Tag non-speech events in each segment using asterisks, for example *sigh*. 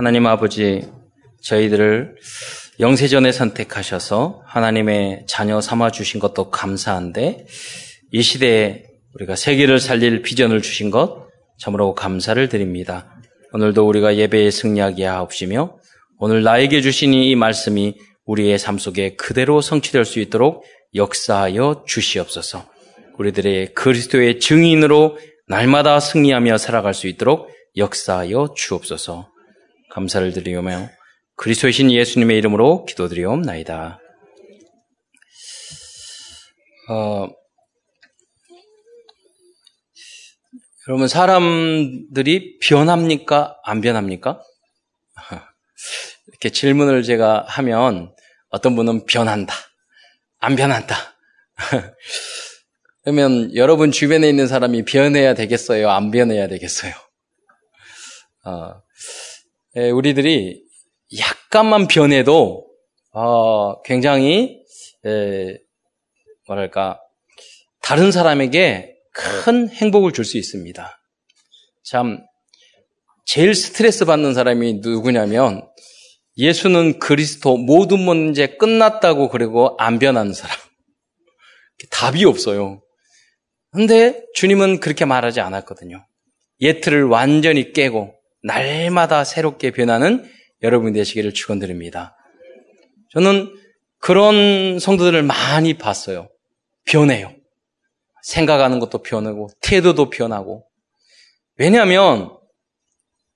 하나님 아버지, 저희들을 영세전에 선택하셔서 하나님의 자녀 삼아 주신 것도 감사한데 이 시대에 우리가 세계를 살릴 비전을 주신 것 참으로 감사를 드립니다. 오늘도 우리가 예배에 승리하게 하옵시며 오늘 나에게 주신 이 말씀이 우리의 삶 속에 그대로 성취될 수 있도록 역사하여 주시옵소서. 우리들의 그리스도의 증인으로 날마다 승리하며 살아갈 수 있도록 역사하여 주옵소서. 감사를 드리오며 그리스도이신 예수님의 이름으로 기도드리옵나이다. 어, 여러분 사람들이 변합니까? 안 변합니까? *laughs* 이렇게 질문을 제가 하면 어떤 분은 변한다. 안 변한다. *laughs* 그러면 여러분 주변에 있는 사람이 변해야 되겠어요? 안 변해야 되겠어요? 어, 예, 우리들이 약간만 변해도 어, 굉장히 에, 뭐랄까 다른 사람에게 큰 행복을 줄 수 있습니다. 참 제일 스트레스 받는 사람이 누구냐면 예수는 그리스도 모든 문제 끝났다고 그리고 안 변하는 사람. 답이 없어요. 근데 주님은 그렇게 말하지 않았거든요. 예틀을 완전히 깨고 날마다 새롭게 변하는 여러분 되시기를 축원드립니다. 저는 그런 성도들을 많이 봤어요. 변해요. 생각하는 것도 변하고 태도도 변하고 왜냐하면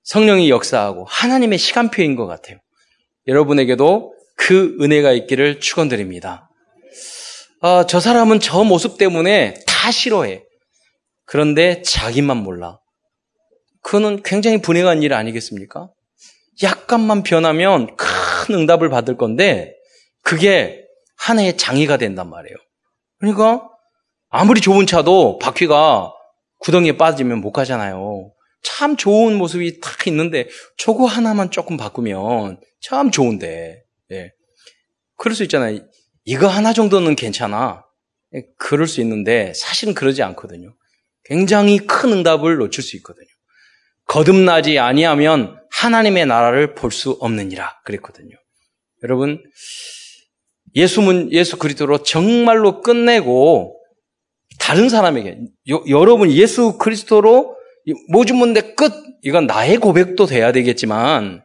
성령이 역사하고 하나님의 시간표인 것 같아요. 여러분에게도 그 은혜가 있기를 축원드립니다. 아, 저 사람은 저 모습 때문에 다 싫어해. 그런데 자기만 몰라. 그거는 굉장히 분해한 일 아니겠습니까? 약간만 변하면 큰 응답을 받을 건데 그게 하나의 장애가 된단 말이에요. 그러니까 아무리 좋은 차도 바퀴가 구덩이에 빠지면 못 가잖아요. 참 좋은 모습이 딱 있는데 저거 하나만 조금 바꾸면 참 좋은데. 예. 그럴 수 있잖아요. 이거 하나 정도는 괜찮아. 예, 그럴 수 있는데 사실은 그러지 않거든요. 굉장히 큰 응답을 놓칠 수 있거든요. 거듭나지 아니하면 하나님의 나라를 볼 수 없느니라 그랬거든요. 여러분 예수 문 예수 그리스도로 정말로 끝내고 다른 사람에게 여, 여러분 예수 그리스도로 모든 문제 끝 이건 나의 고백도 돼야 되겠지만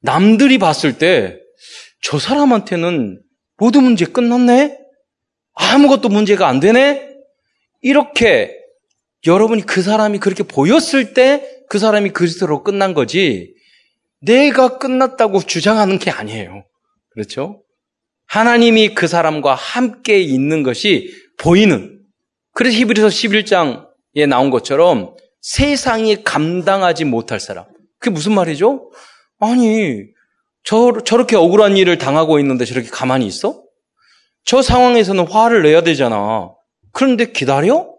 남들이 봤을 때 저 사람한테는 모든 문제 끝났네? 아무것도 문제가 안 되네? 이렇게 여러분이 그 사람이 그렇게 보였을 때 그 사람이 그리스도로 끝난 거지 내가 끝났다고 주장하는 게 아니에요. 그렇죠? 하나님이 그 사람과 함께 있는 것이 보이는 그래서 히브리서 11장에 나온 것처럼 세상이 감당하지 못할 사람. 그게 무슨 말이죠? 아니, 저, 저렇게 억울한 일을 당하고 있는데 저렇게 가만히 있어? 저 상황에서는 화를 내야 되잖아. 그런데 기다려?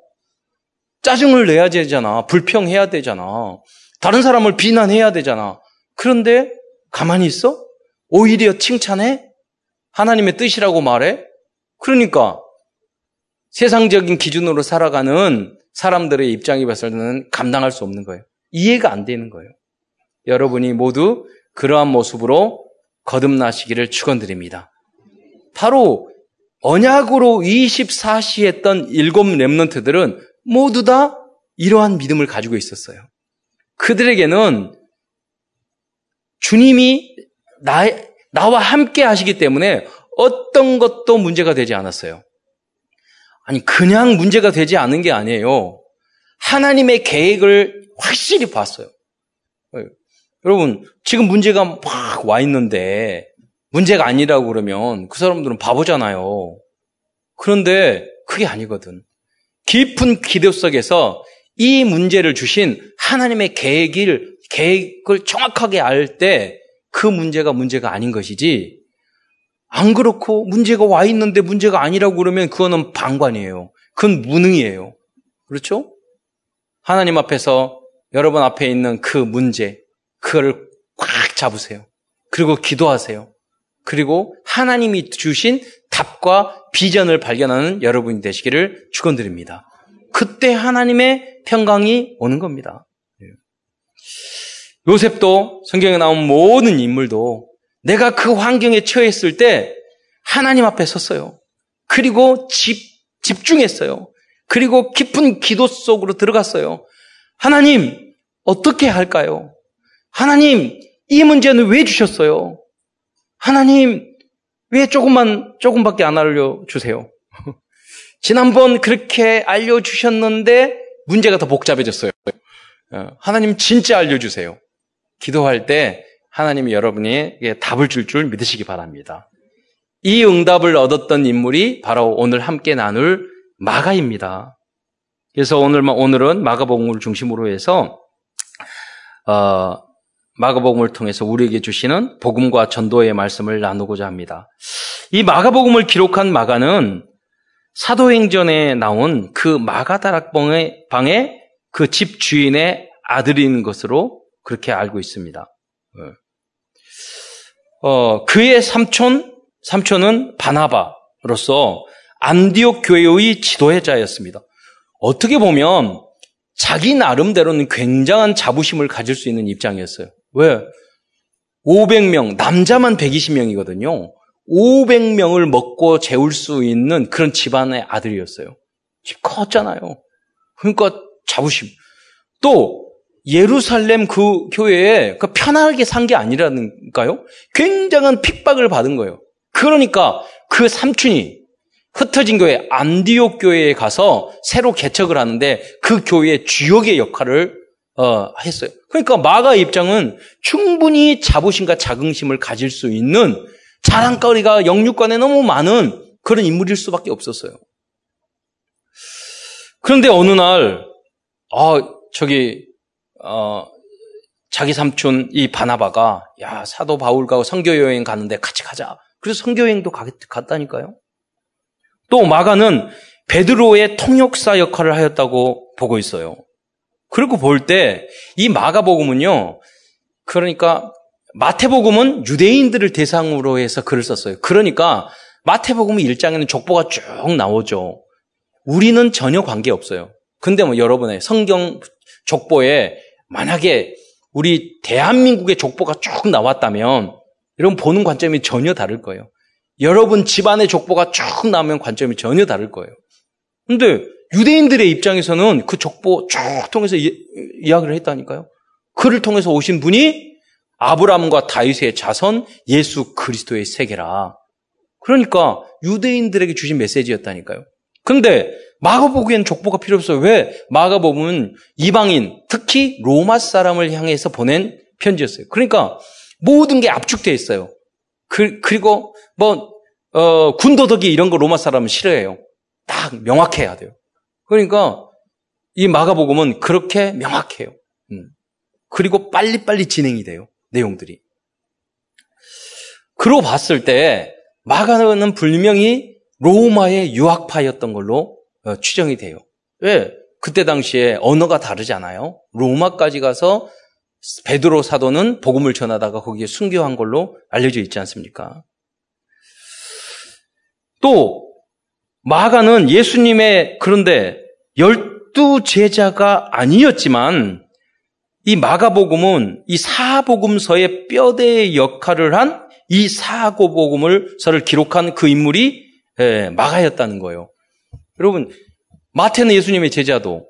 짜증을 내야 되잖아. 불평해야 되잖아. 다른 사람을 비난해야 되잖아. 그런데 가만히 있어? 오히려 칭찬해? 하나님의 뜻이라고 말해? 그러니까 세상적인 기준으로 살아가는 사람들의 입장이 봤을 때는 감당할 수 없는 거예요. 이해가 안 되는 거예요. 여러분이 모두 그러한 모습으로 거듭나시기를 축원드립니다. 바로 언약으로 24시 했던 일곱 렘넌트들은 모두 다 이러한 믿음을 가지고 있었어요. 그들에게는 주님이 나, 나와 함께 하시기 때문에 어떤 것도 문제가 되지 않았어요. 아니, 그냥 문제가 되지 않은 게 아니에요. 하나님의 계획을 확실히 봤어요. 여러분, 지금 문제가 막 와 있는데, 문제가 아니라고 그러면 그 사람들은 바보잖아요. 그런데 그게 아니거든. 깊은 기도 속에서 이 문제를 주신 하나님의 계획을, 계획을 정확하게 알 때 그 문제가 문제가 아닌 것이지, 안 그렇고 문제가 와 있는데 문제가 아니라고 그러면 그거는 방관이에요. 그건 무능이에요. 그렇죠? 하나님 앞에서 여러분 앞에 있는 그 문제, 그거를 꽉 잡으세요. 그리고 기도하세요. 그리고 하나님이 주신 답과 비전을 발견하는 여러분이 되시기를 축원드립니다. 그때 하나님의 평강이 오는 겁니다. 요셉도 성경에 나온 모든 인물도 내가 그 환경에 처했을 때 하나님 앞에 섰어요. 그리고 집, 집중했어요. 그리고 깊은 기도 속으로 들어갔어요. 하나님, 어떻게 할까요? 하나님, 이 문제는 왜 주셨어요? 하나님, 왜 조금만, 조금밖에 안 알려주세요? *laughs* 지난번 그렇게 알려주셨는데 문제가 더 복잡해졌어요. 어, 하나님 진짜 알려주세요. 기도할 때 하나님이 여러분이 답을 줄줄 줄 믿으시기 바랍니다. 이 응답을 얻었던 인물이 바로 오늘 함께 나눌 마가입니다. 그래서 오늘 오늘은 마가복음을 중심으로 해서 어, 마가복음을 통해서 우리에게 주시는 복음과 전도의 말씀을 나누고자 합니다. 이 마가복음을 기록한 마가는 사도행전에 나온 그 마가다락방의 방의 그 집 주인의 아들인 것으로 그렇게 알고 있습니다. 어, 어 그의 삼촌, 삼촌은 바나바로서 안디옥 교회의 지도자였습니다. 어떻게 보면 자기 나름대로는 굉장한 자부심을 가질 수 있는 입장이었어요. 왜? 500명, 남자만 120명이거든요. 500명을 먹고 재울 수 있는 그런 집안의 아들이었어요. 집 컸잖아요. 그러니까 자부심. 또 예루살렘 그 교회에 그 편하게 산 게 아니라니까요. 굉장한 핍박을 받은 거예요. 그러니까 그 삼촌이 흩어진 교회 안디옥 교회에 가서 새로 개척을 하는데 그 교회의 주역의 역할을 어, 했어요. 그러니까 마가 입장은 충분히 자부심과 자긍심을 가질 수 있는 자랑거리가 영육관에 너무 많은 그런 인물일 수밖에 없었어요. 그런데 어느 날, 아, 저기, 어, 자기 삼촌 이 바나바가, 야, 사도 바울과 성교 여행 가는데 같이 가자. 그래서 성교 여행도 갔다니까요. 또 마가는 베드로의 통역사 역할을 하였다고 보고 있어요. 그리고 볼 때 이 마가복음은요. 그러니까 마태복음은 유대인들을 대상으로 해서 글을 썼어요. 그러니까 마태복음 1장에는 족보가 쭉 나오죠. 우리는 전혀 관계 없어요. 근데 뭐 여러분의 성경 족보에 만약에 우리 대한민국의 족보가 쭉 나왔다면 여러분 보는 관점이 전혀 다를 거예요. 여러분 집안의 족보가 쭉 나오면 관점이 전혀 다를 거예요. 근데 유대인들의 입장에서는 그 족보 쭉 통해서 이, 이야기를 했다니까요. 그를 통해서 오신 분이 아브라함과 다윗의 자손 예수 그리스도의 세계라. 그러니까 유대인들에게 주신 메시지였다니까요. 근데 마가복음에는 족보가 필요 없어요. 왜? 마가복음은 이방인, 특히 로마 사람을 향해서 보낸 편지였어요. 그러니까 모든 게 압축되어 있어요. 그, 리고 뭐, 어, 군도덕이 이런 거 로마 사람은 싫어해요. 딱 명확해야 돼요. 그러니까 이 마가복음은 그렇게 명확해요. 음. 그리고 빨리빨리 진행이 돼요. 내용들이. 그러고 봤을 때 마가는 분명히 로마의 유학파였던 걸로 어, 추정이 돼요. 왜? 그때 당시에 언어가 다르잖아요. 로마까지 가서 베드로 사도는 복음을 전하다가 거기에 순교한 걸로 알려져 있지 않습니까? 또 마가는 예수님의 그런데 열두 제자가 아니었지만 이 마가복음은 이 사복음서의 뼈대의 역할을 한 이 사고복음을 서를 기록한 그 인물이 예, 마가였다는 거예요. 여러분 마태는 예수님의 제자도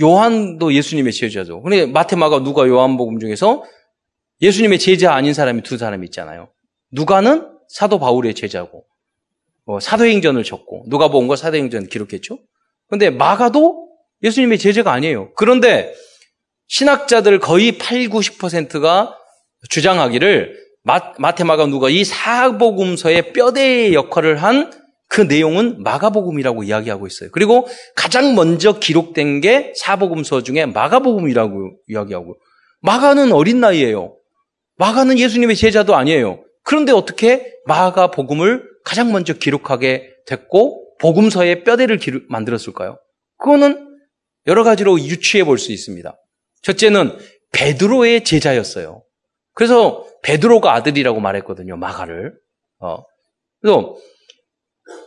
요한도 예수님의 제자죠. 근데 마태 마가 누가 요한복음 중에서 예수님의 제자 아닌 사람이 두 사람이 있잖아요. 누가는 사도 바울의 제자고 뭐 사도행전을 적고 누가복음과 사도행전 기록했죠. 근데 마가도 예수님의 제자가 아니에요. 그런데 신학자들 거의 8, 90%가 주장하기를 마, 테마가 누가 이 사복음서의 뼈대의 역할을 한 그 내용은 마가복음이라고 이야기하고 있어요. 그리고 가장 먼저 기록된 게 사복음서 중에 마가복음이라고 이야기하고 마가는 어린 나이에요. 마가는 예수님의 제자도 아니에요. 그런데 어떻게 마가 복음을 가장 먼저 기록하게 됐고 복음서의 뼈대를 기록, 만들었을까요? 그거는 여러 가지로 유추해 볼 수 있습니다. 첫째는 베드로의 제자였어요. 그래서 베드로가 아들이라고 말했거든요. 마가를. 어. 그래서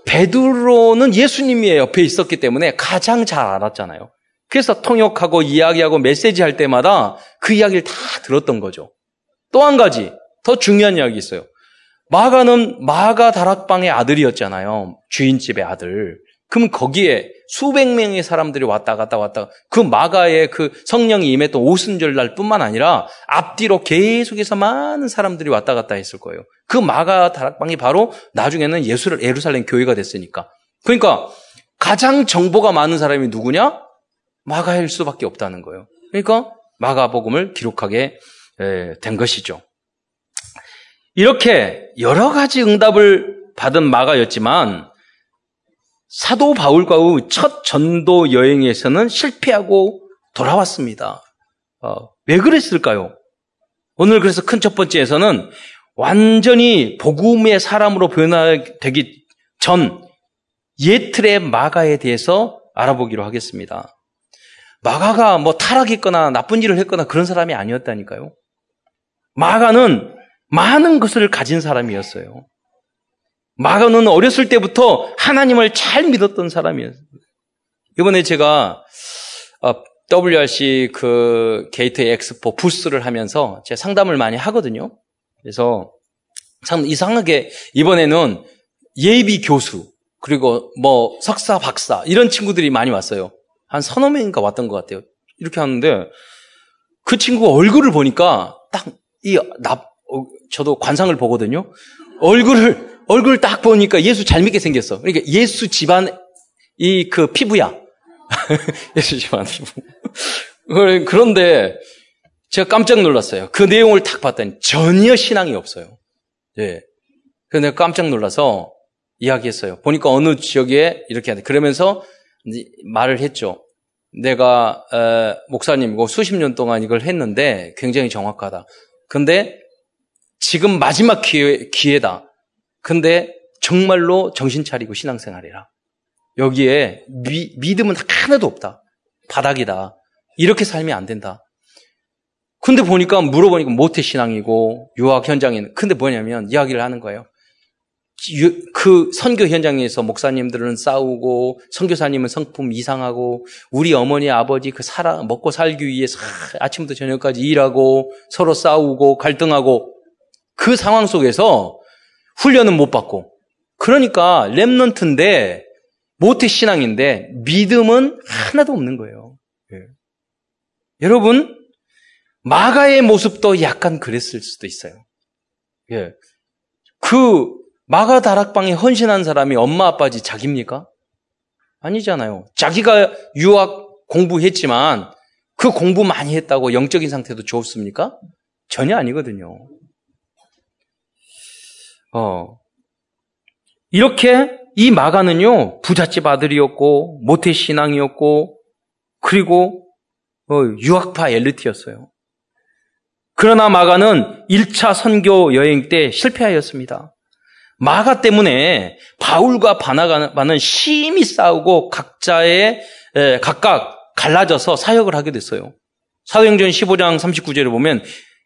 베드로는 예수님이 옆에 있었기 때문에 가장 잘 알았잖아요. 그래서 통역하고 이야기하고 메시지 할 때마다 그 이야기를 다 들었던 거죠. 또 한 가지 더 중요한 이야기 있어요. 마가는 마가 다락방의 아들이었잖아요. 주인집의 아들. 그럼 거기에 수백 명의 사람들이 왔다 갔다 왔다 그 마가의 그 성령이 임했던 오순절 날 뿐만 아니라 앞뒤로 계속해서 많은 사람들이 왔다 갔다 했을 거예요. 그 마가 다락방이 바로 나중에는 예수를 예루살렘 교회가 됐으니까. 그러니까 가장 정보가 많은 사람이 누구냐? 마가일 수밖에 없다는 거예요. 그러니까 마가복음을 기록하게 된 것이죠. 이렇게 여러 가지 응답을 받은 마가였지만 사도 바울과의 첫 전도 여행에서는 실패하고 돌아왔습니다. 어, 왜 그랬을까요? 오늘 그래서 큰 첫 번째에서는 완전히 복음의 사람으로 변화되기 전 옛 틀의 마가에 대해서 알아보기로 하겠습니다. 마가가 뭐 타락했거나 나쁜 일을 했거나 그런 사람이 아니었다니까요. 마가는 많은 것을 가진 사람이었어요. 마가는 어렸을 때부터 하나님을 잘 믿었던 사람이었어요. 이번에 제가 어, WRC 그 게이트 엑스포 부스를 하면서 제가 상담을 많이 하거든요. 그래서 참 이상하게 이번에는 예비 교수 그리고 뭐 석사 박사 이런 친구들이 많이 왔어요. 한 서너 명인가 왔던 것 같아요. 이렇게 하는데 그 친구 얼굴을 보니까 딱 이 나 저도 관상을 보거든요. 얼굴을 얼굴 딱 보니까 예수 잘 믿게 생겼어. 그러니까 예수 집안 이 그 피부야. *laughs* 예수 집안 피부. 그런데 제가 깜짝 놀랐어요. 그 내용을 딱 봤더니 전혀 신앙이 없어요. 예. 그래서 내가 깜짝 놀라서 이야기했어요. 보니까 어느 지역에 이렇게 하는데 그러면서 말을 했죠. 내가 에, 목사님이고 수십 년 동안 이걸 했는데 굉장히 정확하다. 근데 지금 마지막 기회, 기회다. 근데 정말로 정신 차리고 신앙생활해라. 여기에 미, 믿음은 하나도 없다. 바닥이다. 이렇게 살면 안 된다. 근데 보니까 물어보니까 모태 신앙이고 유학 현장에 근데 뭐냐면 이야기를 하는 거예요. 그 선교 현장에서 목사님들은 싸우고 선교사님은 성품 이상하고 우리 어머니 아버지 그 살아 먹고 살기 위해서 아침부터 저녁까지 일하고 서로 싸우고 갈등하고 그 상황 속에서 훈련은 못 받고 그러니까 랩넌트인데 모태 신앙인데 믿음은 하나도 없는 거예요. 예. 여러분 마가의 모습도 약간 그랬을 수도 있어요. 예. 그 마가 다락방에 헌신한 사람이 엄마 아빠지 자기입니까? 아니잖아요. 자기가 유학 공부했지만 그 공부 많이 했다고 영적인 상태도 좋습니까? 전혀 아니거든요. 어. 이렇게 이 마가는요, 부잣집 아들이었고, 모태 신앙이었고, 그리고 어, 유학파 엘리트였어요. 그러나 마가는 1차 선교 여행 때 실패하였습니다. 마가 때문에 바울과 바나바는 심히 싸우고 각자의 에, 각각 갈라져서 사역을 하게 됐어요. 사도행전 15장 39절에 보면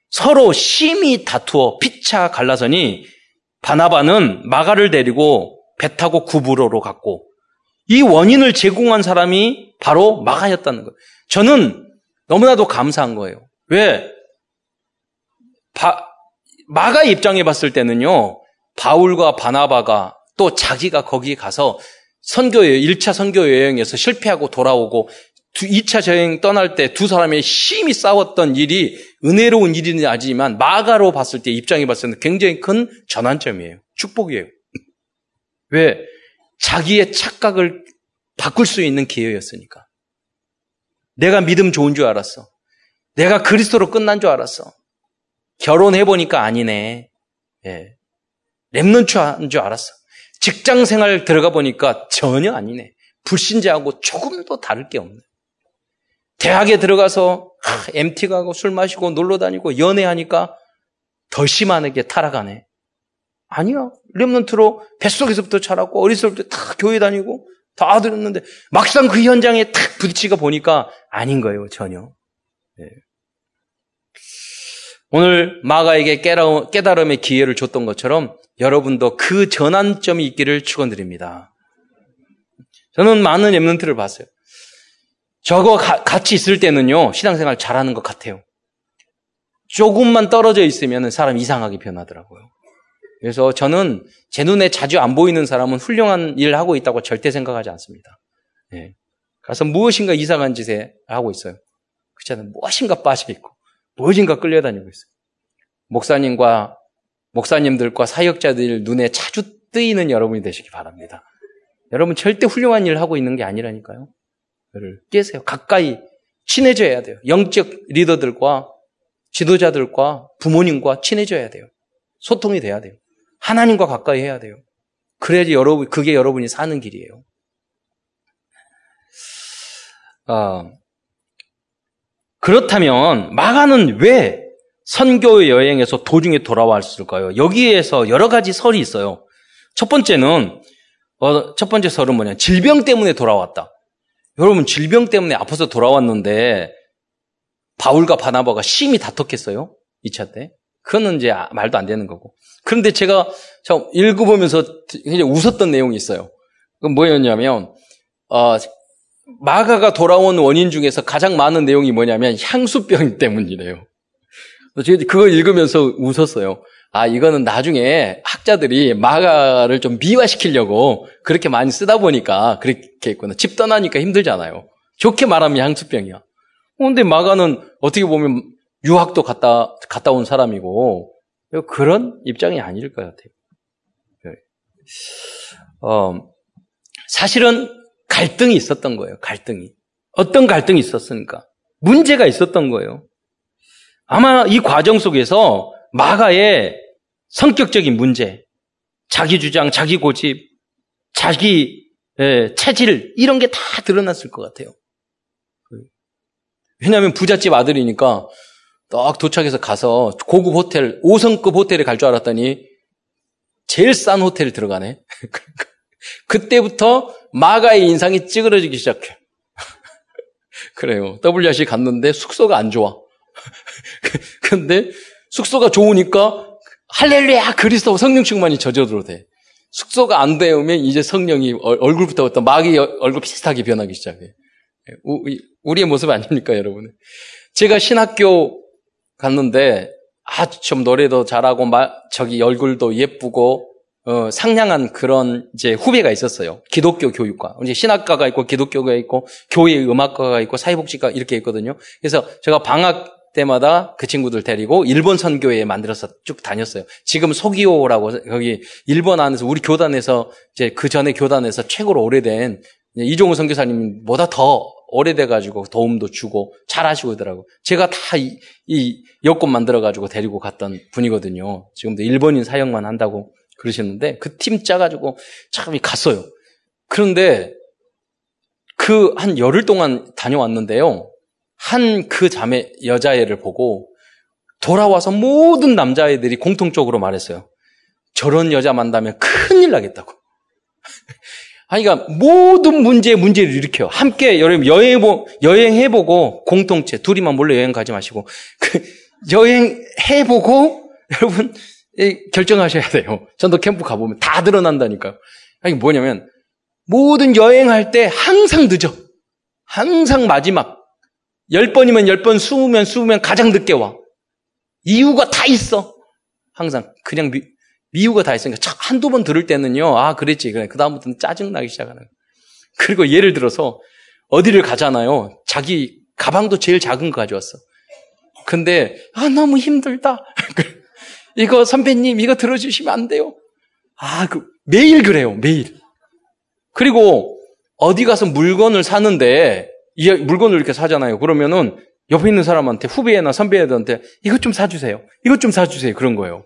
서로 심히 다투어 피차 갈라서니 바나바는 마가를 데리고 배 타고 구부로로 갔고 이 원인을 제공한 사람이 바로 마가였다는 거예요. 저는 너무나도 감사한 거예요. 왜? 바, 마가 입장에 봤을 때는요, 바울과 바나바가 또 자기가 거기 가서 선교 여행, 1차 선교 여행에서 실패하고 돌아오고 2차 여행 떠날 때 두 사람이 심히 싸웠던 일이 은혜로운 일이는 아니지만 마가로 봤을 때 입장에 봤을 때 굉장히 큰 전환점이에요. 축복이에요. 왜? 자기의 착각을 바꿀 수 있는 기회였으니까. 내가 믿음 좋은 줄 알았어. 내가 그리스도로 끝난 줄 알았어. 결혼해 보니까 아니네. 예. 랩런트한 줄 알았어. 직장 생활 들어가 보니까 전혀 아니네. 불신자하고 조금도 다를 게 없네. 대학에 들어가서 하, MT 가고 술 마시고 놀러 다니고 연애하니까 더 심하게 타락하네. 아니야. 랩런트로 뱃속에서부터 자랐고 어렸을 때 다 교회 다니고 다 들었는데 막상 그 현장에 탁 부딪히가 보니까 아닌 거예요. 전혀. 네. 오늘 마가에게 깨달음의 기회를 줬던 것처럼 여러분도 그 전환점이 있기를 축원드립니다. 저는 많은 엠런트를 봤어요. 저거 가, 같이 있을 때는요, 신앙생활 잘하는 것 같아요. 조금만 떨어져 있으면 사람 이상하게 변하더라고요. 그래서 저는 제 눈에 자주 안 보이는 사람은 훌륭한 일을 하고 있다고 절대 생각하지 않습니다. 네. 가서 무엇인가 이상한 짓에 하고 있어요. 그렇잖아요. 무엇인가 빠져있고, 무엇인가 끌려다니고 있어요. 목사님과, 목사님들과 사역자들 눈에 자주 뜨이는 여러분이 되시기 바랍니다. 여러분 절대 훌륭한 일을 하고 있는 게 아니라니까요. 를 깨세요. 가까이 친해져야 돼요. 영적 리더들과 지도자들과 부모님과 친해져야 돼요. 소통이 돼야 돼요. 하나님과 가까이 해야 돼요. 그래야지 여러분, 그게 여러분이 사는 길이에요. 아, 그렇다면 마가는 왜 선교 여행에서 도중에 돌아왔을까요? 여기에서 여러 가지 설이 있어요. 첫 번째는 어, 첫 번째 설은 뭐냐? 질병 때문에 돌아왔다. 여러분 질병 때문에 아파서 돌아왔는데 바울과 바나바가 심히 다퉜겠어요? 2차 때. 그거는 이제 아, 말도 안 되는 거고. 그런데 제가 읽어보면서 굉장히 웃었던 내용이 있어요. 그건 뭐였냐면, 어, 마가가 돌아온 원인 중에서 가장 많은 내용이 뭐냐면 향수병 때문이래요. 그걸 읽으면서 웃었어요. 아, 이거는 나중에 학자들이 마가를 좀 미화시키려고 그렇게 많이 쓰다 보니까 그렇게 했구나. 집 떠나니까 힘들잖아요. 좋게 말하면 향수병이야. 근데 마가는 어떻게 보면 유학도 갔다, 갔다 온 사람이고, 그런 입장이 아닐 것 같아요. 네. 어, 사실은 갈등이 있었던 거예요, 갈등이. 어떤 갈등이 있었습니까? 문제가 있었던 거예요. 아마 이 과정 속에서 마가의 성격적인 문제, 자기 주장, 자기 고집, 자기 체질, 이런 게 다 드러났을 것 같아요. 왜냐하면 부잣집 아들이니까 딱 도착해서 가서 고급 호텔, 5성급 호텔에 갈 줄 알았더니 제일 싼 호텔에 들어가네. *laughs* 그때부터 마가의 인상이 찌그러지기 시작해. *laughs* 그래요. WRC 갔는데 숙소가 안 좋아. *laughs* 근데 숙소가 좋으니까 할렐루야 그리스도 성령 충만이 저절로 돼. 숙소가 안 되면 이제 성령이 얼굴부터 어떤 마귀 얼굴 비슷하게 변하기 시작해. 우리의 모습 아닙니까, 여러분? 제가 신학교 갔는데 아주 좀 노래도 잘하고 마, 저기 얼굴도 예쁘고 어, 상냥한 그런 이제 후배가 있었어요. 기독교 교육과 이제 신학과가 있고 기독교가 있고 교회 음악과가 있고 사회복지과 이렇게 있거든요. 그래서 제가 방학 때마다 그 친구들 데리고 일본 선교회에 만들어서 쭉 다녔어요. 지금 소기호라고 거기 일본 안에서 우리 교단에서 이제 그 전에 교단에서 최고로 오래된 이종우 선교사님 보다 더 오래돼가지고 도움도 주고 잘 하시고 있더라고. 제가 다 이, 이 여권 만들어가지고 데리고 갔던 분이거든요. 지금도 일본인 사역만 한다고 그러시는데 그 팀 짜가지고 참 갔어요. 그런데 그 한 열흘 동안 다녀왔는데요. 한 그 자매 여자애를 보고 돌아와서 모든 남자애들이 공통적으로 말했어요. 저런 여자 만나면 큰일 나겠다고. *laughs* 아니, 그러니까 모든 문제에 문제를 일으켜요. 함께 여러분 여행해보, 여행해보고 공통체, 둘이만 몰래 여행 가지 마시고, 그 여행해보고 *laughs* 여러분 결정하셔야 돼요. 전도 캠프 가보면 다 드러난다니까요. 아니, 뭐냐면 모든 여행할 때 항상 늦어. 항상 마지막. 열 번이면 열 번, 스무 면 스무 면 가장 늦게 와. 이유가 다 있어. 항상. 그냥 미, 미우가 다 있으니까 한두 번 들을 때는요, 아, 그랬지. 그래. 그다음부터는 짜증나기 시작하는 그리고 예를 들어서 어디를 가잖아요. 자기 가방도 제일 작은 거 가져왔어. 근데, 아, 너무 힘들다. *laughs* 이거 선배님, 이거 들어주시면 안 돼요. 아, 그, 매일 그래요, 매일. 그리고 어디 가서 물건을 사는데, 이 물건을 이렇게 사잖아요. 그러면은 옆에 있는 사람한테, 후배나 선배들한테 이것 좀 사주세요. 이것 좀 사주세요. 그런 거예요.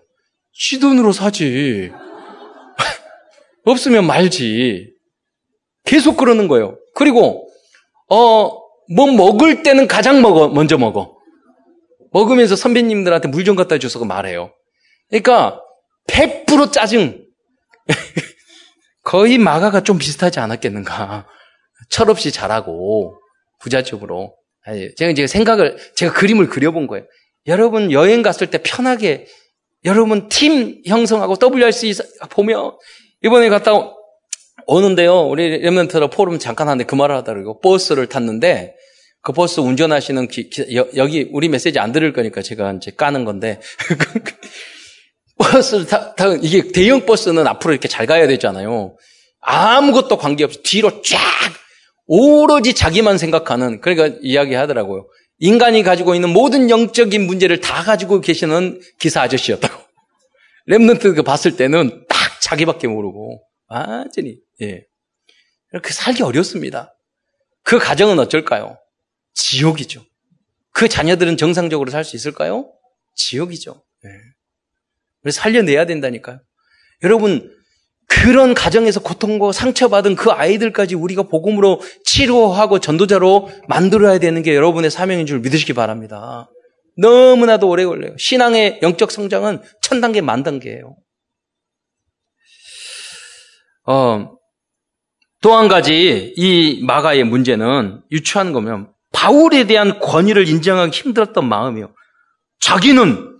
지 돈으로 사지. *laughs* 없으면 말지. 계속 그러는 거예요. 그리고, 어, 뭐 먹을 때는 가장 먹어, 먼저 먹어. 먹으면서 선배님들한테 물 좀 갖다 줘서 말해요. 그러니까, 100% 짜증. *laughs* 거의 마가가 좀 비슷하지 않았겠는가. 철없이 잘하고, 부자적으로. 제가 이제 생각을, 제가 그림을 그려본 거예요. 여러분 여행 갔을 때 편하게 여러분 팀 형성하고 WRC 보면 이번에 갔다 오는데요. 우리 렘런트로 포럼 잠깐 하는데 그 말을 하더라고요. 버스를 탔는데 그 버스 운전하시는 기, 기, 여, 기 우리 메시지 안 들을 거니까 제가 이제 까는 건데 *laughs* 버스를 타, 타 이게 대형 버스는 앞으로 이렇게 잘 가야 되잖아요. 아무것도 관계없이 뒤로 쫙 오로지 자기만 생각하는 그러니까 이야기하더라고요. 인간이 가지고 있는 모든 영적인 문제를 다 가지고 계시는 기사 아저씨였다고. *laughs* remnant 그 봤을 때는 딱 자기밖에 모르고 완전히 예. 그렇게 살기 어렵습니다. 그 가정은 어쩔까요? 지옥이죠. 그 자녀들은 정상적으로 살 수 있을까요? 지옥이죠. 예. 그래서 살려내야 된다니까요. 여러분 그런 가정에서 고통과 상처받은 그 아이들까지 우리가 복음으로 치료하고 전도자로 만들어야 되는 게 여러분의 사명인 줄 믿으시기 바랍니다. 너무나도 오래 걸려요. 신앙의 영적 성장은 천 단계, 만 단계예요. 어, 또 한 가지 이 마가의 문제는 유추한 거면 바울에 대한 권위를 인정하기 힘들었던 마음이요. 자기는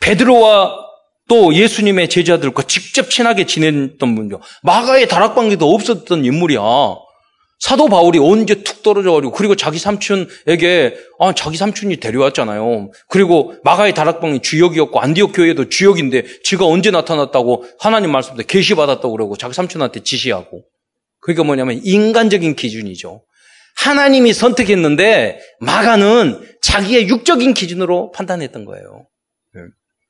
베드로와 또 예수님의 제자들과 직접 친하게 지냈던 분이요. 마가의 다락방에도 없었던 인물이야. 사도 바울이 언제 툭 떨어져가지고 그리고 자기 삼촌에게 아 자기 삼촌이 데려왔잖아요. 그리고 마가의 다락방이 주역이었고 안디옥 교회도 주역인데 지가 언제 나타났다고 하나님 말씀대 계시 받았다고 그러고 자기 삼촌한테 지시하고 그러니까 뭐냐면 인간적인 기준이죠. 하나님이 선택했는데 마가는 자기의 육적인 기준으로 판단했던 거예요.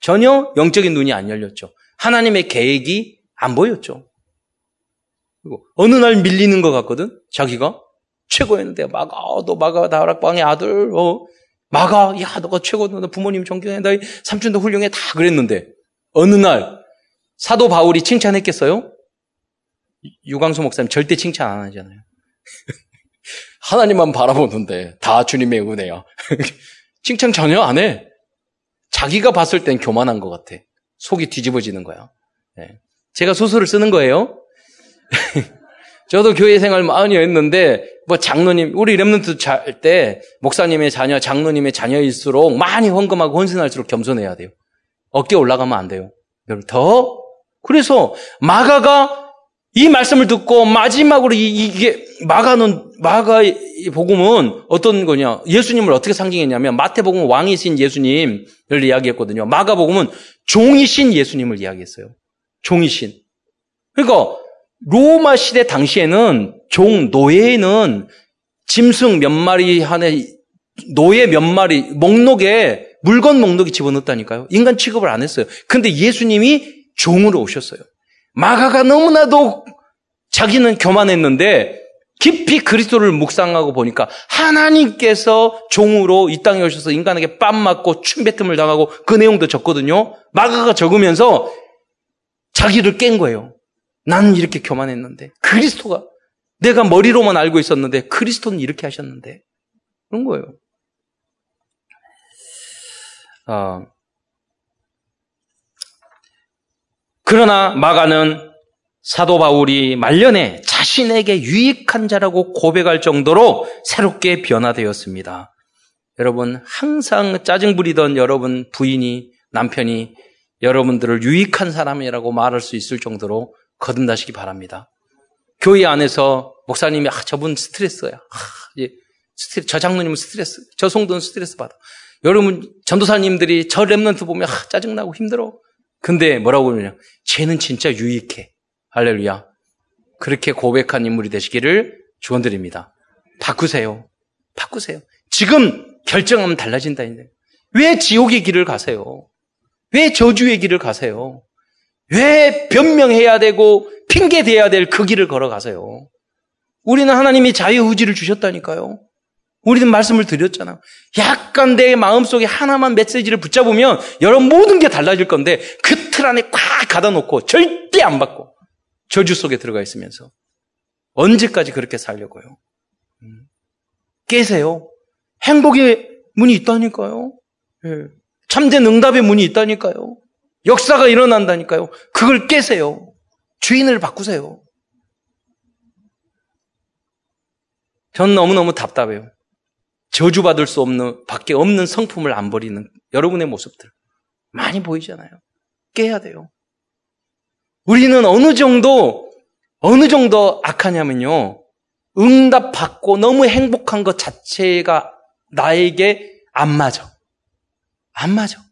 전혀 영적인 눈이 안 열렸죠. 하나님의 계획이 안 보였죠. 그리고 어느 날 밀리는 것 같거든. 자기가 최고였는데 마가 너 마가 다락방의 아들 어 마가 야 너가 최고다 너 부모님 존경해 너 삼촌도 훌륭해 다 그랬는데 어느 날 사도 바울이 칭찬했겠어요? 유광수 목사님 절대 칭찬 안 하잖아요. *laughs* 하나님만 바라보는데 다 주님의 은혜야. *laughs* 칭찬 전혀 안 해. 자기가 봤을 땐 교만한 것 같아. 속이 뒤집어지는 거야. 네. 제가 소설을 쓰는 거예요. *laughs* 저도 교회 생활 많이 했는데, 뭐 장로님, 우리 랩런트 잘 때, 목사님의 자녀, 장로님의 자녀일수록 많이 헌금하고 헌신할수록 겸손해야 돼요. 어깨 올라가면 안 돼요. 더? 그래서 마가가 이 말씀을 듣고 마지막으로 이, 게 마가는 마가의 복음은 어떤 거냐? 예수님을 어떻게 상징했냐면 마태복음 왕이신 예수님을 이야기했거든요. 마가복음은 종이신 예수님을 이야기했어요. 종이신. 그러니까 로마 시대 당시에는 종 노예는 짐승 몇 마리 한에 노예 몇 마리 목록에 물건 목록에 집어넣었다니까요. 인간 취급을 안 했어요. 근데 예수님이 종으로 오셨어요. 마가가 너무나도 자기는 교만했는데 깊이 그리스도를 묵상하고 보니까 하나님께서 종으로 이 땅에 오셔서 인간에게 뺨 맞고 춤뱉음을 당하고 그 내용도 적거든요. 마가가 적으면서 자기를 깬 거예요. 나는 이렇게 교만했는데 그리스도가 내가 머리로만 알고 있었는데 그리스도는 이렇게 하셨는데 그런 거예요. 어, 그러나 마가는 사도 바울이 말년에 자신에게 유익한 자라고 고백할 정도로 새롭게 변화되었습니다. 여러분, 항상 짜증 부리던 여러분 부인이, 남편이 여러분들을 유익한 사람이라고 말할 수 있을 정도로 거듭나시기 바랍니다. 교회 안에서 목사님이, 아, 저분 스트레스야. 아, 예, 스트레스, 저 장로님은 스트레스, 저 성도는 스트레스 받아. 여러분, 전도사님들이 저 remnant 보면, 아, 짜증나고 힘들어. 근데 뭐라고 그러냐. 쟤는 진짜 유익해. 할렐루야. 그렇게 고백한 인물이 되시기를 축원드립니다. 바꾸세요. 바꾸세요. 지금 결정하면 달라진다. 왜 지옥의 길을 가세요? 왜 저주의 길을 가세요? 왜 변명해야 되고 핑계 대야 될 그 길을 걸어가세요? 우리는 하나님이 자유 의지를 주셨다니까요. 우리는 말씀을 드렸잖아. 약간 내 마음속에 하나만 메시지를 붙잡으면 여러분 모든 게 달라질 건데 그 틀 안에 꽉 가다 놓고 절대 안 받고 저주 속에 들어가 있으면서 언제까지 그렇게 살려고요? 음. 깨세요. 행복의 문이 있다니까요. 예. 참된 응답의 문이 있다니까요. 역사가 일어난다니까요. 그걸 깨세요. 주인을 바꾸세요. 전 너무너무 답답해요. 저주받을 수 없는, 밖에 없는 성품을 안 버리는 여러분의 모습들. 많이 보이잖아요. 깨야 돼요. 우리는 어느 정도, 어느 정도 악하냐면요. 응답받고 너무 행복한 것 자체가 나에게 안 맞아. 안 맞아.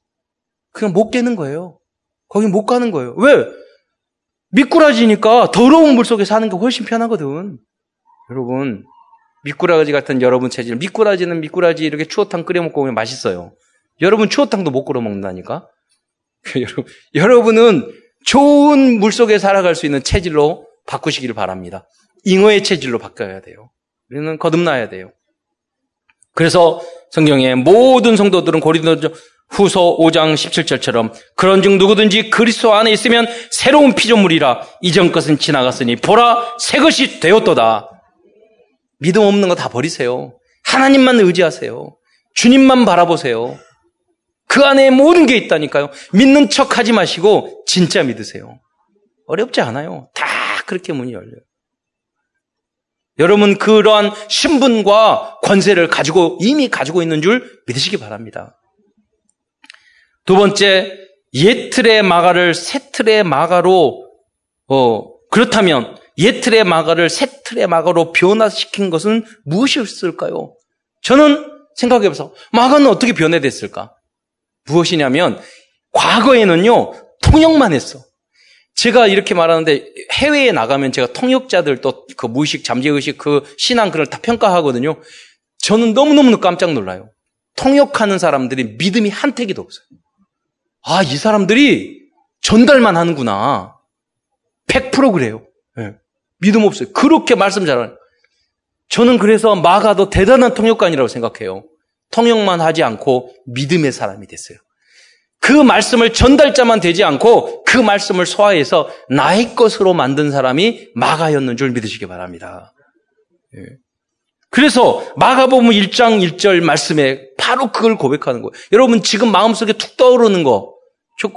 그냥 못 깨는 거예요. 거기 못 가는 거예요. 왜? 미꾸라지니까 더러운 물 속에 사는 게 훨씬 편하거든. 여러분, 미꾸라지 같은 여러분 체질. 미꾸라지는 미꾸라지 이렇게 추어탕 끓여 먹고 오면 맛있어요. 여러분 추어탕도 못 끓여 먹는다니까? *laughs* 여러분은 좋은 물 속에 살아갈 수 있는 체질로 바꾸시기를 바랍니다. 잉어의 체질로 바꿔야 돼요. 우리는 거듭나야 돼요. 그래서 성경의 모든 성도들은 고린도 후서 5장 17절처럼 그런즉 누구든지 그리스도 안에 있으면 새로운 피조물이라 이전 것은 지나갔으니 보라 새 것이 되었도다. 믿음 없는 거 다 버리세요. 하나님만 의지하세요. 주님만 바라보세요. 그 안에 모든 게 있다니까요. 믿는 척 하지 마시고 진짜 믿으세요. 어렵지 않아요. 다 그렇게 문이 열려요. 여러분 그러한 신분과 권세를 가지고 이미 가지고 있는 줄 믿으시기 바랍니다. 두 번째, 옛 틀의 마가를 새 틀의 마가로 어, 그렇다면 옛 틀의 마가를 새 틀의 마가로 변화시킨 것은 무엇이었을까요? 저는 생각해봐서 마가는 어떻게 변해됐을까? 무엇이냐면 과거에는요 통역만 했어. 제가 이렇게 말하는데 해외에 나가면 제가 통역자들 또 그 무의식, 잠재의식, 그 신앙 그걸 다 평가하거든요. 저는 너무너무 깜짝 놀라요. 통역하는 사람들이 믿음이 한 태기도 없어요. 아, 이 사람들이 전달만 하는구나. 100% 그래요. 네. 믿음 없어요. 그렇게 말씀 잘하는. 저는 그래서 마가도 대단한 통역관이라고 생각해요. 통역만 하지 않고 믿음의 사람이 됐어요. 그 말씀을 전달자만 되지 않고 그 말씀을 소화해서 나의 것으로 만든 사람이 마가였는 줄 믿으시기 바랍니다. 예. 그래서 마가복음 1장 1절 말씀에 바로 그걸 고백하는 거예요. 여러분 지금 마음속에 툭 떠오르는 거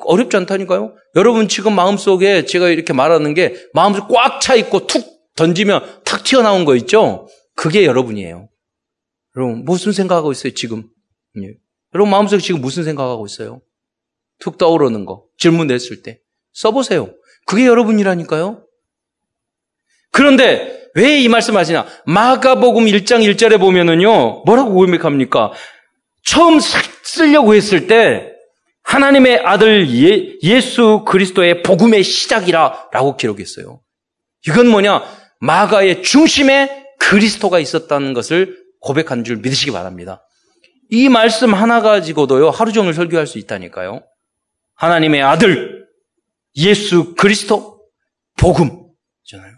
어렵지 않다니까요? 여러분 지금 마음속에 제가 이렇게 말하는 게 마음속에 꽉차 있고 툭 던지면 탁 튀어나온 거 있죠? 그게 여러분이에요. 여러분 무슨 생각하고 있어요 지금? 예. 여러분 마음속에 지금 무슨 생각하고 있어요? 툭 떠오르는 거, 질문 냈을 때. 써보세요. 그게 여러분이라니까요? 그런데 왜 이 말씀 하시냐? 마가복음 1장 1절에 보면은요, 뭐라고 고백합니까? 처음 쓰려고 했을 때, 하나님의 아들 예, 예수 그리스도의 복음의 시작이라 라고 기록했어요. 이건 뭐냐? 마가의 중심에 그리스도가 있었다는 것을 고백한 줄 믿으시기 바랍니다. 이 말씀 하나 가지고도요, 하루 종일 설교할 수 있다니까요. 하나님의 아들 예수 그리스도 복음 잖아요.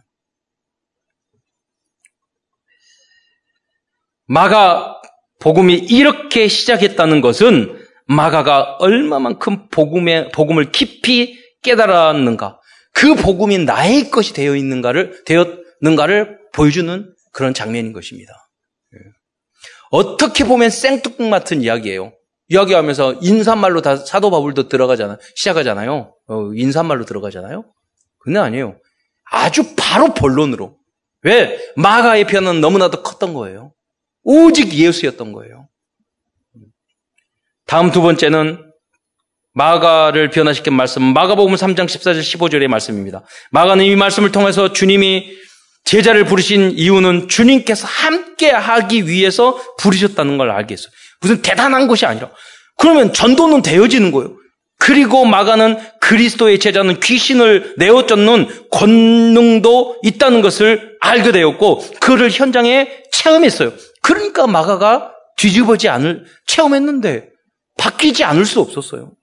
마가 복음이 이렇게 시작했다는 것은 마가가 얼마만큼 복음의 복음을 깊이 깨달았는가, 그 복음이 나의 것이 되어 있는가를 되었는가를 보여주는 그런 장면인 것입니다. 예. 어떻게 보면 생뚱맞은 이야기예요. 이야기하면서 인사말로 다 사도 바울도 들어가잖아요. 시작하잖아요. 어, 인사말로 들어가잖아요. 근데 아니에요. 아주 바로 본론으로. 왜? 마가의 편은 너무나도 컸던 거예요. 오직 예수였던 거예요. 다음 두 번째는 마가를 변화시킨 말씀, 마가복음 3장 14절 15절의 말씀입니다. 마가는 이 말씀을 통해서 주님이 제자를 부르신 이유는 주님께서 함께 하기 위해서 부르셨다는 걸 알겠어요. 무슨 대단한 것이 아니라. 그러면 전도는 되어지는 거예요. 그리고 마가는 그리스도의 제자는 귀신을 내어 쫓는 권능도 있다는 것을 알게 되었고, 그를 현장에 체험했어요. 그러니까 마가가 뒤집어지 않을, 체험했는데, 바뀌지 않을 수 없었어요.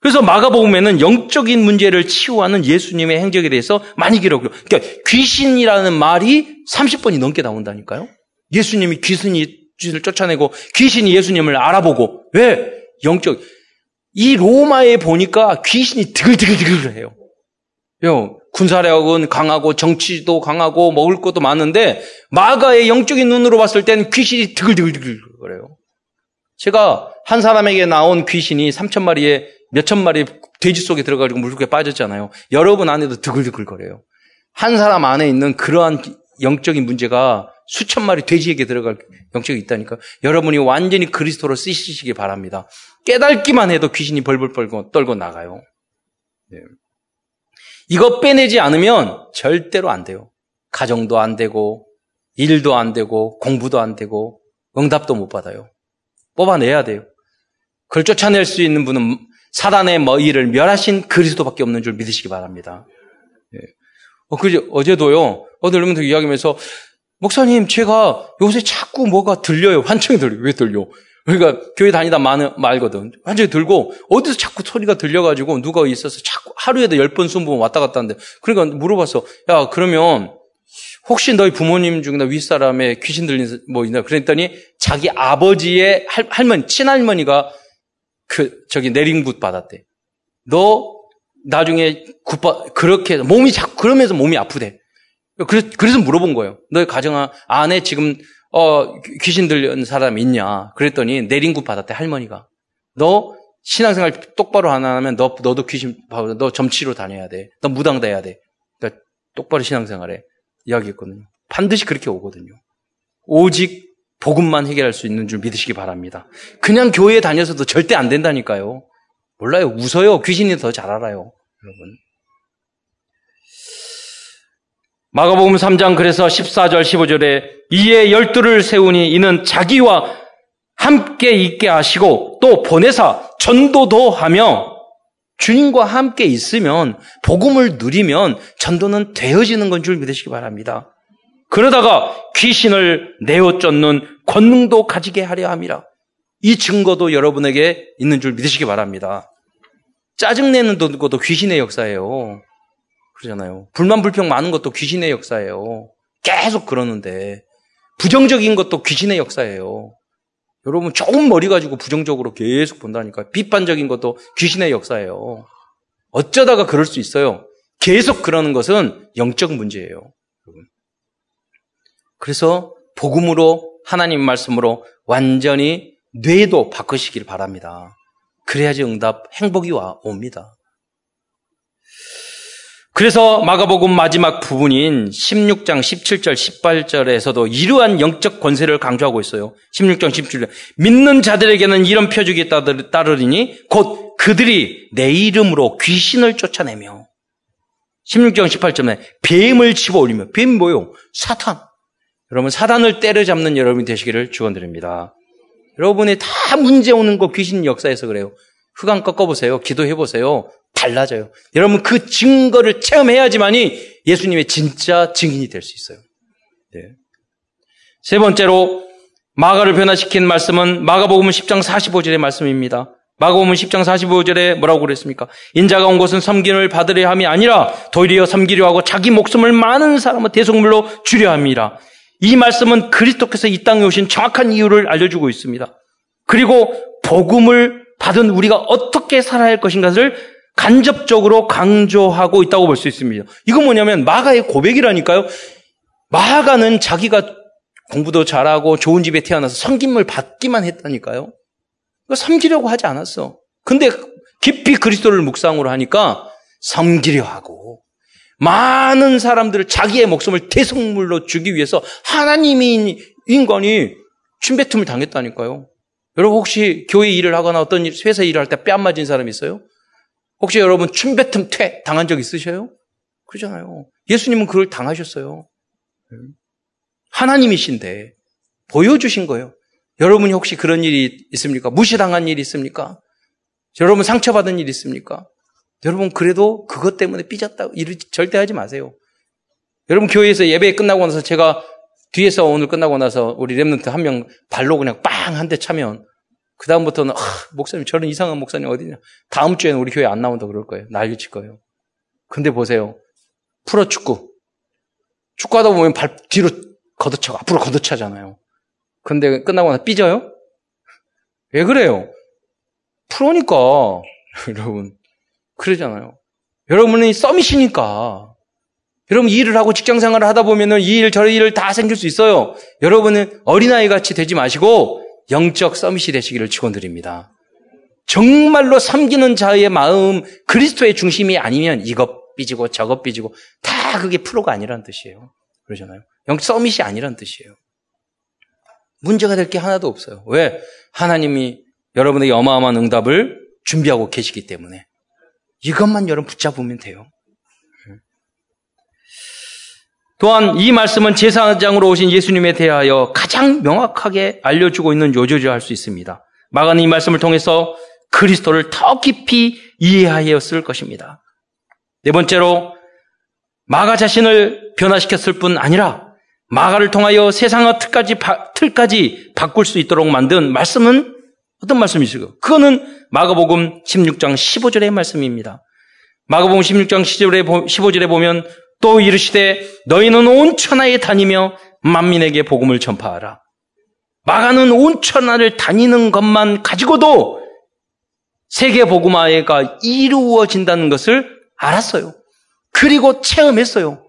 그래서 마가복음에는 영적인 문제를 치유하는 예수님의 행적에 대해서 많이 기록해요. 그러니까 귀신이라는 말이 30번이 넘게 나온다니까요. 예수님이 귀신이 귀신을 쫓아내고 귀신이 예수님을 알아보고 왜 영적 이 로마에 보니까 귀신이 드글드글드글해요. 군사력은 강하고 정치도 강하고 먹을 것도 많은데 마가의 영적인 눈으로 봤을 땐 귀신이 드글드글드글거려요. 제가 한 사람에게 나온 귀신이 3천 마리에 몇천 마리 돼지 속에 들어가지고 물속에 빠졌잖아요. 여러분 안에도 드글드글거려요. 한 사람 안에 있는 그러한 영적인 문제가 수천 마리 돼지에게 들어갈 영적이 있다니까. 여러분이 완전히 그리스도로 쓰시기 바랍니다. 깨닫기만 해도 귀신이 벌벌 떨고, 떨고 나가요. 네. 이거 빼내지 않으면 절대로 안 돼요. 가정도 안 되고, 일도 안 되고, 공부도 안 되고, 응답도 못 받아요. 뽑아내야 돼요. 그걸 쫓아낼 수 있는 분은 사단의 머리를 멸하신 그리스도밖에 없는 줄 믿으시기 바랍니다. 예. 어, 그 어제도요, 어느 여러분들 이야기하면서, 목사님, 제가 요새 자꾸 뭐가 들려요. 환청이 들려요. 왜 들려? 그러니까 교회 다니다 말, 말거든. 완전히 들고 어디서 자꾸 소리가 들려가지고 누가 있어서 자꾸 하루에도 열 번, 스무 번 왔다 갔다 하는데 그러니까 물어봤어. 야 그러면 혹시 너희 부모님 중이나 윗사람의 귀신 들린 뭐 있나? 그랬더니 자기 아버지의 할, 할머니, 친할머니가 그 저기 내림굿 받았대. 너 나중에 굿받 그렇게 몸이 자꾸 그러면서 몸이 아프대. 그래서, 물어본 거예요. 너희 가정 안에 지금 어, 귀신 들린 사람 있냐? 그랬더니 내린굿 받았대, 할머니가. 너 신앙생활 똑바로 안 하면 너, 너도 귀신, 너 점치로 다녀야 돼. 너 무당 돼야 돼. 그러니까 똑바로 신앙생활에 이야기했거든요. 반드시 그렇게 오거든요. 오직 복음만 해결할 수 있는 줄 믿으시기 바랍니다. 그냥 교회에 다녀서도 절대 안 된다니까요. 몰라요. 웃어요. 귀신이 더 잘 알아요. 여러분. 마가복음 3장 그래서 14절 15절에 이에 열두를 세우니 이는 자기와 함께 있게 하시고 또 보내사 전도도 하며 주님과 함께 있으면 복음을 누리면 전도는 되어지는 건 줄 믿으시기 바랍니다. 그러다가 귀신을 내어 쫓는 권능도 가지게 하려 함이라. 이 증거도 여러분에게 있는 줄 믿으시기 바랍니다. 짜증내는 것도 귀신의 역사예요. 그러잖아요. 불만 불평 많은 것도 귀신의 역사예요. 계속 그러는데 부정적인 것도 귀신의 역사예요. 여러분 좋은 머리 가지고 부정적으로 계속 본다니까. 비판적인 것도 귀신의 역사예요. 어쩌다가 그럴 수 있어요. 계속 그러는 것은 영적 문제예요. 그래서 복음으로 하나님 말씀으로 완전히 뇌도 바꾸시길 바랍니다. 그래야지 응답 행복이 와 옵니다. 그래서 마가복음 마지막 부분인 16장 17절 18절에서도 이러한 영적 권세를 강조하고 있어요. 16장 17절 믿는 자들에게는 이런 표적이 따르리니 곧 그들이 내 이름으로 귀신을 쫓아내며 16장 18절에 뱀을 집어올리며 뱀 뭐요? 사탄. 여러분 사단을 때려잡는 여러분이 되시기를 축원드립니다. 여러분이 다 문제 오는 거 귀신 역사에서 그래요. 흑암 꺾어보세요. 기도해보세요. 달라져요. 여러분 그 증거를 체험해야지만이 예수님의 진짜 증인이 될 수 있어요. 네. 세 번째로 마가를 변화시킨 말씀은 마가복음 10장 45절의 말씀입니다. 마가복음 10장 45절에 뭐라고 그랬습니까? 인자가 온 것은 섬김을 받으려 함이 아니라 도리어 섬기려 하고 자기 목숨을 많은 사람의 대속물로 주려 함이라. 이 말씀은 그리스도께서 이 땅에 오신 정확한 이유를 알려주고 있습니다. 그리고 복음을 받은 우리가 어떻게 살아야 할 것인가를 간접적으로 강조하고 있다고 볼 수 있습니다. 이건 뭐냐면 마가의 고백이라니까요. 마가는 자기가 공부도 잘하고 좋은 집에 태어나서 섬김을 받기만 했다니까요. 섬기려고 하지 않았어. 근데 깊이 그리스도를 묵상으로 하니까 섬기려 하고 많은 사람들을 자기의 목숨을 대성물로 주기 위해서 하나님인 인간이 침뱉음을 당했다니까요. 여러분 혹시 교회 일을 하거나 어떤 회사 일을 할 때 뺨 맞은 사람 있어요? 혹시 여러분 춤뱉음 퇴 당한 적 있으셔요? 그러잖아요. 예수님은 그걸 당하셨어요. 하나님이신데 보여주신 거예요. 여러분이 혹시 그런 일이 있습니까? 무시당한 일이 있습니까? 여러분 상처받은 일 있습니까? 여러분 그래도 그것 때문에 삐졌다고 이러 절대 하지 마세요. 여러분 교회에서 예배 끝나고 나서 제가 뒤에서 오늘 끝나고 나서 우리 랩런트 한 명 발로 그냥 빵 한 대 차면 그 다음부터는 아, 목사님 저런 이상한 목사님 어디냐. 다음 주에는 우리 교회 안 나온다 그럴 거예요. 난리 칠 거예요. 근데 보세요. 프로 축구. 축구하다 보면 발 뒤로 걷어차고 앞으로 걷어차잖아요. 근데 끝나고 나서 삐져요? 왜 그래요? 프로니까 *laughs* 여러분 그러잖아요. 여러분이 썸이시니까 여러분 일을 하고 직장 생활을 하다 보면은 이 일, 저 일을 다 생길 수 있어요. 여러분은 어린아이 같이 되지 마시고 영적 서밋이 되시기를 축원드립니다. 정말로 섬기는 자의 마음 그리스도의 중심이 아니면 이것 삐지고 저것 삐지고 다 그게 프로가 아니라는 뜻이에요. 그러잖아요. 영적 서밋이 아니라는 뜻이에요. 문제가 될 게 하나도 없어요. 왜? 하나님이 여러분에게 어마어마한 응답을 준비하고 계시기 때문에 이것만 여러분 붙잡으면 돼요. 또한 이 말씀은 제사장으로 오신 예수님에 대하여 가장 명확하게 알려주고 있는 요조죠 할 수 있습니다. 마가는 이 말씀을 통해서 그리스도를 더 깊이 이해하였을 것입니다. 네 번째로 마가 자신을 변화시켰을 뿐 아니라 마가를 통하여 세상의 틀까지, 틀까지 바꿀 수 있도록 만든 말씀은 어떤 말씀이실까요? 그거는 마가복음 16장 15절의 말씀입니다. 마가복음 16장 15절에 보면 또 이르시되 너희는 온 천하에 다니며 만민에게 복음을 전파하라. 마가는 온 천하를 다니는 것만 가지고도 세계 복음화가 이루어진다는 것을 알았어요. 그리고 체험했어요.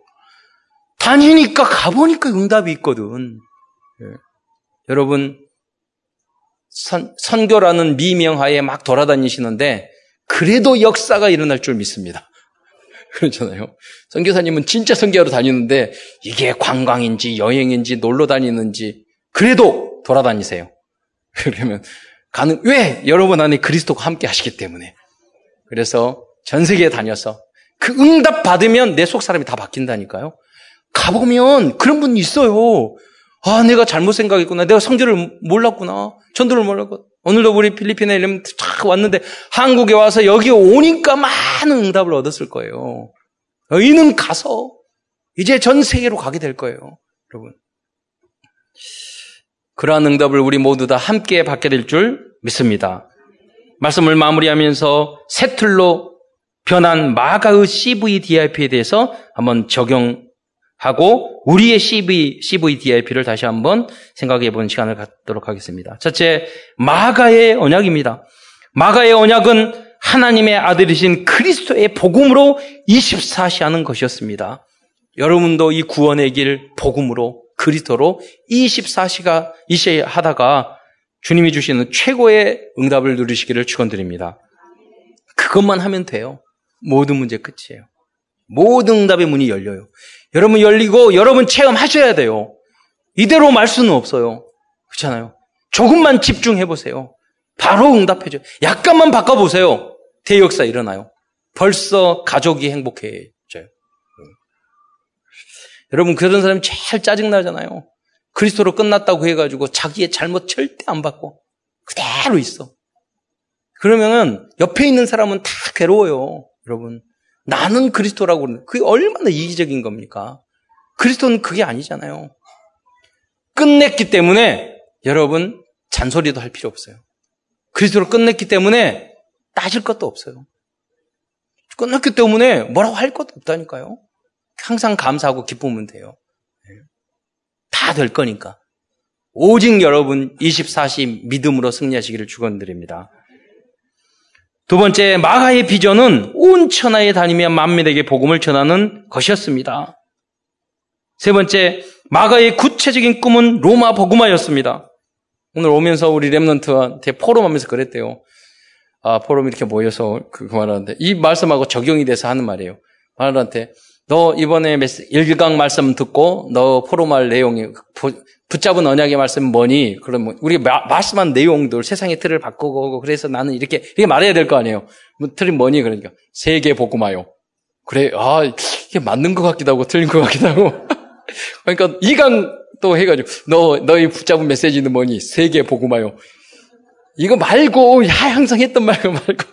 다니니까 가보니까 응답이 있거든. 예. 여러분 선, 선교라는 미명하에 막 돌아다니시는데 그래도 역사가 일어날 줄 믿습니다. *laughs* 그렇잖아요. 선교사님은 진짜 선교하러 다니는데 이게 관광인지 여행인지 놀러 다니는지 그래도 돌아다니세요. *laughs* 그러면 가는 왜 여러분 안에 그리스도가 함께 하시기 때문에 그래서 전 세계에 다녀서 그 응답 받으면 내 속 사람이 다 바뀐다니까요. 가보면 그런 분 있어요. 아, 내가 잘못 생각했구나. 내가 성질을 몰랐구나. 전도를 몰랐고. 오늘도 우리 필리핀에 이러면 쫙 왔는데 한국에 와서 여기 오니까 많은 응답을 얻었을 거예요. 너희는 가서 이제 전 세계로 가게 될 거예요. 여러분. 그러한 응답을 우리 모두 다 함께 받게 될 줄 믿습니다. 말씀을 마무리하면서 새 틀로 변한 마가의 CVDIP에 대해서 한번 적용 하고 우리의 CV, CVDIP를 다시 한번 생각해 보는 시간을 갖도록 하겠습니다. 첫째, 마가의 언약입니다. 마가의 언약은 하나님의 아들이신 그리스도의 복음으로 24시 하는 것이었습니다. 여러분도 이 구원의 길 복음으로 그리스도로 24시가 이시 하다가 주님이 주시는 최고의 응답을 누리시기를 축원드립니다. 그것만 하면 돼요. 모든 문제 끝이에요. 모든 응답의 문이 열려요. 여러분 열리고 여러분 체험하셔야 돼요. 이대로 말 수는 없어요. 그렇잖아요. 조금만 집중해 보세요. 바로 응답해줘. 약간만 바꿔 보세요. 대역사 일어나요. 벌써 가족이 행복해져요. 여러분 그런 사람이 제일 짜증 나잖아요. 그리스도로 끝났다고 해가지고 자기의 잘못 절대 안 받고 그대로 있어. 그러면은 옆에 있는 사람은 다 괴로워요. 여러분. 나는 그리스도라고 그러는 그게 얼마나 이기적인 겁니까? 그리스도는 그게 아니잖아요. 끝냈기 때문에 여러분 잔소리도 할 필요 없어요. 그리스도를 끝냈기 때문에 따질 것도 없어요. 끝났기 때문에 뭐라고 할 것도 없다니까요. 항상 감사하고 기쁘면 돼요. 다 될 거니까. 오직 여러분 24시 믿음으로 승리하시기를 축원드립니다. 두 번째 마가의 비전은 온 천하에 다니며 만민에게 복음을 전하는 것이었습니다. 세 번째 마가의 구체적인 꿈은 로마 복음화였습니다. 오늘 오면서 우리 랩런트한테 포럼하면서 그랬대요. 아, 포럼 이렇게 모여서 그, 그 말하는데 이 말씀하고 적용이 돼서 하는 말이에요. 말한테 너 이번에 일강 말씀 듣고 너 포럼할 내용이 붙잡은 언약의 말씀 뭐니? 그러면 우리 마, 말씀한 내용들 세상의 틀을 바꾸고 그래서 나는 이렇게 이렇게 말해야 될 거 아니에요. 뭐, 틀이 뭐니? 그러니까 세계 복음화요. 그래 아 이게 맞는 것 같기도 하고 틀린 것 같기도 하고 *laughs* 그러니까 이강 또 해가지고 너 너희 붙잡은 메시지는 뭐니? 세계 복음화요. 이거 말고 야 항상 했던 말고 말고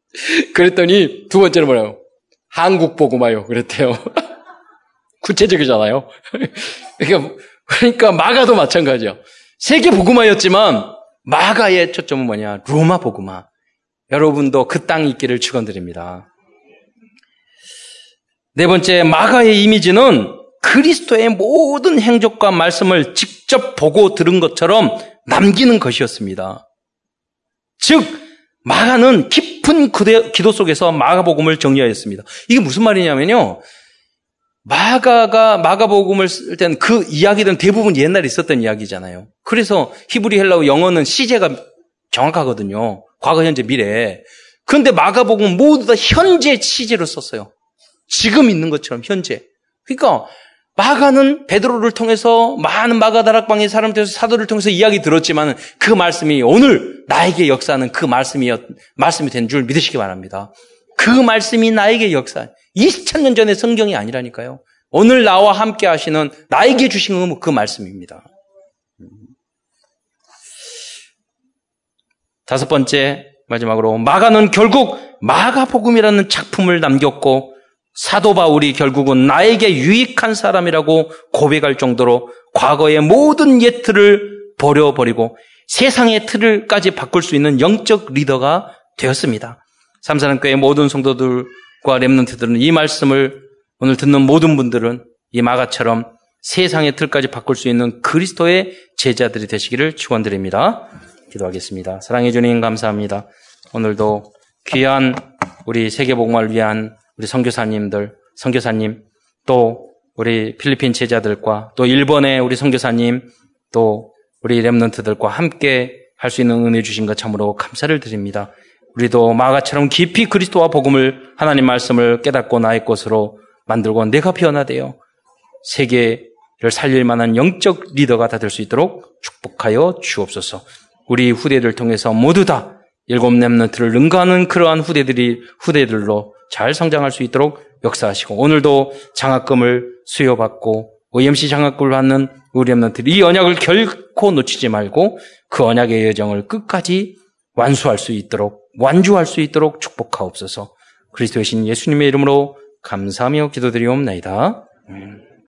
*laughs* 그랬더니 두 번째는 뭐라고? 한국 복음화요. 그랬대요. *laughs* 구체적이잖아요. *laughs* 그러니까 그러니까 마가도 마찬가지요. 세계 복음화였지만 마가의 초점은 뭐냐? 로마 복음화. 여러분도 그 땅이 있기를 축원드립니다. 네 번째 마가의 이미지는 그리스도의 모든 행적과 말씀을 직접 보고 들은 것처럼 남기는 것이었습니다. 즉 마가는 깊 은 기도 속에서 마가복음을 정리하였습니다. 이게 무슨 말이냐면요. 마가가 마가복음을 쓸 때는 그 이야기들은 대부분 옛날에 있었던 이야기잖아요. 그래서 히브리 헬라어 영어는 시제가 정확하거든요. 과거, 현재, 미래. 그런데 마가복음은 모두 다 현재 시제로 썼어요. 지금 있는 것처럼 현재. 그러니까 마가는 베드로를 통해서 많은 마가 다락방의 사람들에서 사도를 통해서 이야기 들었지만 그 말씀이 오늘 나에게 역사는 그 말씀이 말씀이 된 줄 믿으시기 바랍니다. 그 말씀이 나에게 역사. 2000년 전의 성경이 아니라니까요. 오늘 나와 함께 하시는 나에게 주신 그 말씀입니다. 다섯 번째 마지막으로 마가는 결국 마가복음이라는 작품을 남겼고 사도 바울이 결국은 나에게 유익한 사람이라고 고백할 정도로 과거의 모든 옛 틀을 버려버리고 세상의 틀을까지 바꿀 수 있는 영적 리더가 되었습니다. 삼사랑교회 모든 성도들과 랩런트들은 이 말씀을 오늘 듣는 모든 분들은 이 마가처럼 세상의 틀까지 바꿀 수 있는 그리스도의 제자들이 되시기를 축원드립니다. 기도하겠습니다. 사랑해 주님 감사합니다. 오늘도 귀한 우리 세계복음을 위한 우리 선교사님들, 선교사님, 또 우리 필리핀 제자들과 또 일본의 우리 선교사님, 또 우리 렘넌트들과 함께 할 수 있는 은혜 주신 것 참으로 감사를 드립니다. 우리도 마가처럼 깊이 그리스도와 복음을 하나님 말씀을 깨닫고 나의 것으로 만들고 내가 변화되어 세계를 살릴 만한 영적 리더가 다 될 수 있도록 축복하여 주옵소서. 우리 후대들 통해서 모두 다 일곱 렘넌트를 능가하는 그러한 후대들이 후대들로 잘 성장할 수 있도록 역사하시고 오늘도 장학금을 수여받고 OMC 장학금을 받는 우리 렘넌트들 이 언약을 결코 놓치지 말고 그 언약의 여정을 끝까지 완수할 수 있도록 완주할 수 있도록 축복하옵소서. 그리스도의 신 예수님의 이름으로 감사하며 기도드리옵나이다. 음.